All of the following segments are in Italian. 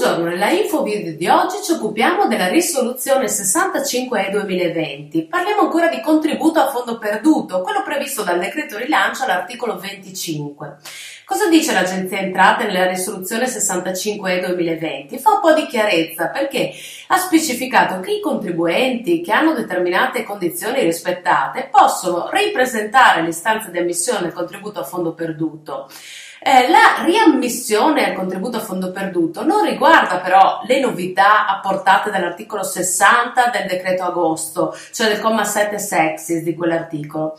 Buongiorno, nella info video di oggi ci occupiamo della risoluzione 65E 2020. Parliamo ancora di contributo a fondo perduto, quello previsto dal decreto rilancio all'articolo 25. Cosa dice l'Agenzia Entrate nella risoluzione 65E 2020? Fa un po' di chiarezza perché ha specificato che i contribuenti che hanno determinate condizioni rispettate possono ripresentare l'istanza di ammissione del contributo a fondo perduto eh, la riammissione al contributo a fondo perduto non riguarda però le novità apportate dall'articolo 60 del decreto agosto, cioè del comma 7 sexis di quell'articolo.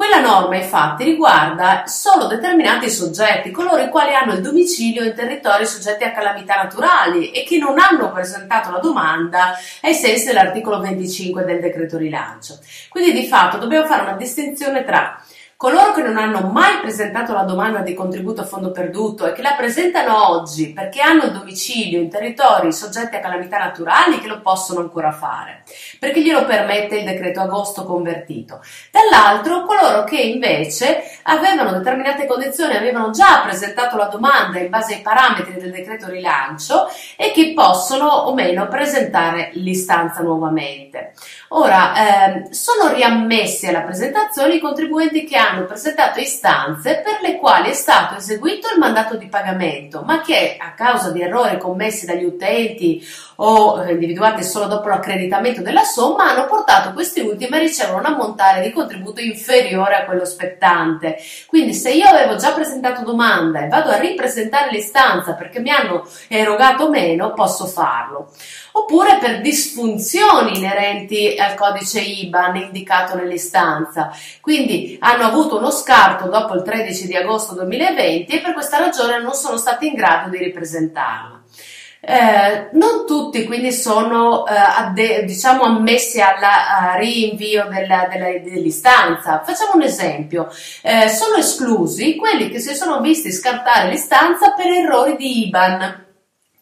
Quella norma infatti riguarda solo determinati soggetti, coloro i quali hanno il domicilio in territori soggetti a calamità naturali e che non hanno presentato la domanda ai sensi dell'articolo 25 del decreto rilancio. Quindi di fatto dobbiamo fare una distinzione tra Coloro che non hanno mai presentato la domanda di contributo a fondo perduto e che la presentano oggi perché hanno il domicilio in territori soggetti a calamità naturali che lo possono ancora fare, perché glielo permette il decreto agosto convertito. Dall'altro, coloro che invece avevano determinate condizioni, avevano già presentato la domanda in base ai parametri del decreto rilancio e che possono o meno presentare l'istanza nuovamente. Ora, ehm, sono riammessi alla presentazione i contribuenti che hanno presentato istanze per le quali è stato eseguito il mandato di pagamento, ma che a causa di errori commessi dagli utenti o individuati solo dopo l'accreditamento della somma hanno portato questi ultimi a ricevere un ammontare di contributo inferiore a quello spettante. Quindi se io avevo già presentato domanda e vado a ripresentare l'istanza perché mi hanno erogato meno, posso farlo oppure per disfunzioni inerenti al codice IBAN indicato nell'istanza. Quindi hanno avuto uno scarto dopo il 13 di agosto 2020 e per questa ragione non sono stati in grado di ripresentarla. Eh, non tutti quindi sono eh, adde, diciamo ammessi al rinvio della, della, dell'istanza. Facciamo un esempio: eh, sono esclusi quelli che si sono visti scartare l'istanza per errori di IBAN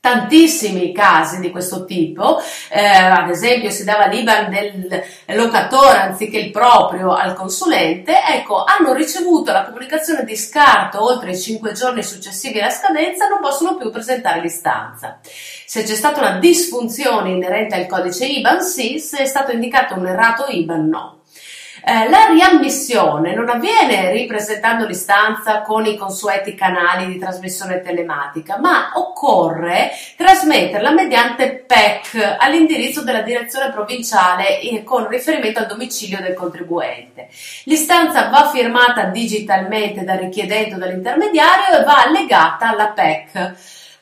tantissimi casi di questo tipo, eh, ad esempio si dava l'IBAN del locatore anziché il proprio al consulente, ecco, hanno ricevuto la comunicazione di scarto oltre i 5 giorni successivi alla scadenza, non possono più presentare l'istanza. Se c'è stata una disfunzione inerente al codice IBAN, sì, se è stato indicato un errato IBAN, no. Eh, la riammissione non avviene ripresentando l'istanza con i consueti canali di trasmissione telematica, ma occorre trasmetterla mediante PEC all'indirizzo della direzione provinciale con riferimento al domicilio del contribuente. L'istanza va firmata digitalmente dal richiedente o dall'intermediario e va allegata alla PEC.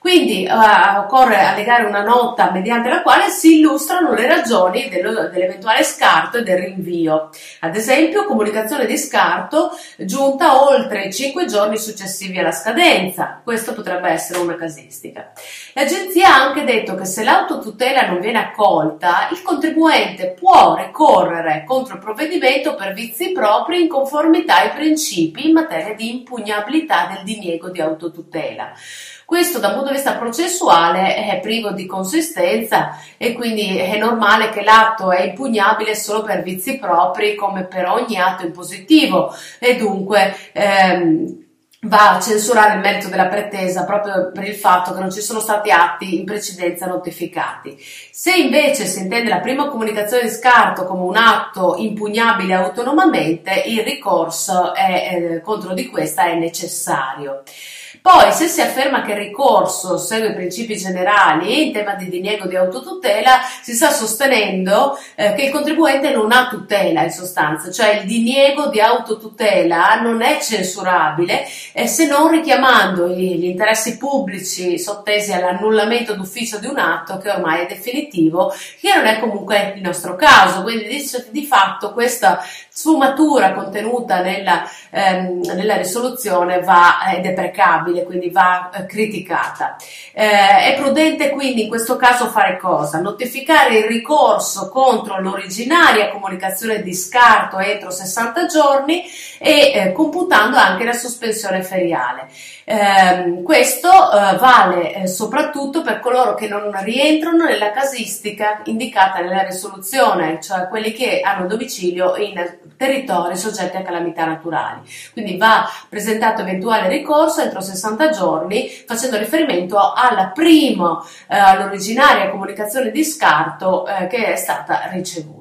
Quindi uh, occorre allegare una nota mediante la quale si illustrano le ragioni dello, dell'eventuale scarto e del rinvio. Ad esempio, comunicazione di scarto giunta oltre i 5 giorni successivi alla scadenza. Questo potrebbe essere una casistica. L'agenzia ha anche detto che se l'autotutela non viene accolta, il contribuente può ricorrere contro il provvedimento per vizi propri in conformità ai principi in materia di impugnabilità del diniego di autotutela. Questo da un punto di vista processuale è privo di consistenza e quindi è normale che l'atto è impugnabile solo per vizi propri come per ogni atto impositivo e dunque ehm, va a censurare il merito della pretesa proprio per il fatto che non ci sono stati atti in precedenza notificati. Se invece si intende la prima comunicazione di scarto come un atto impugnabile autonomamente, il ricorso è, eh, contro di questa è necessario. Poi, se si afferma che il ricorso segue i principi generali in tema di diniego di autotutela, si sta sostenendo eh, che il contribuente non ha tutela in sostanza, cioè il diniego di autotutela non è censurabile eh, se non richiamando gli, gli interessi pubblici sottesi all'annullamento d'ufficio di un atto che ormai è definitivo, che non è comunque il nostro caso. Quindi di, di fatto questa sfumatura contenuta nella, ehm, nella risoluzione va, è deprecabile, quindi va eh, criticata. Eh, è prudente quindi in questo caso fare cosa? Notificare il ricorso contro l'originaria comunicazione di scarto entro 60 giorni e eh, computando anche la sospensione feriale. Eh, questo eh, vale eh, soprattutto per coloro che non rientrano nella casistica indicata nella risoluzione, cioè quelli che hanno domicilio in territori soggetti a calamità naturali. Quindi va presentato eventuale ricorso entro 60 giorni facendo riferimento alla prima, eh, all'originaria comunicazione di scarto eh, che è stata ricevuta.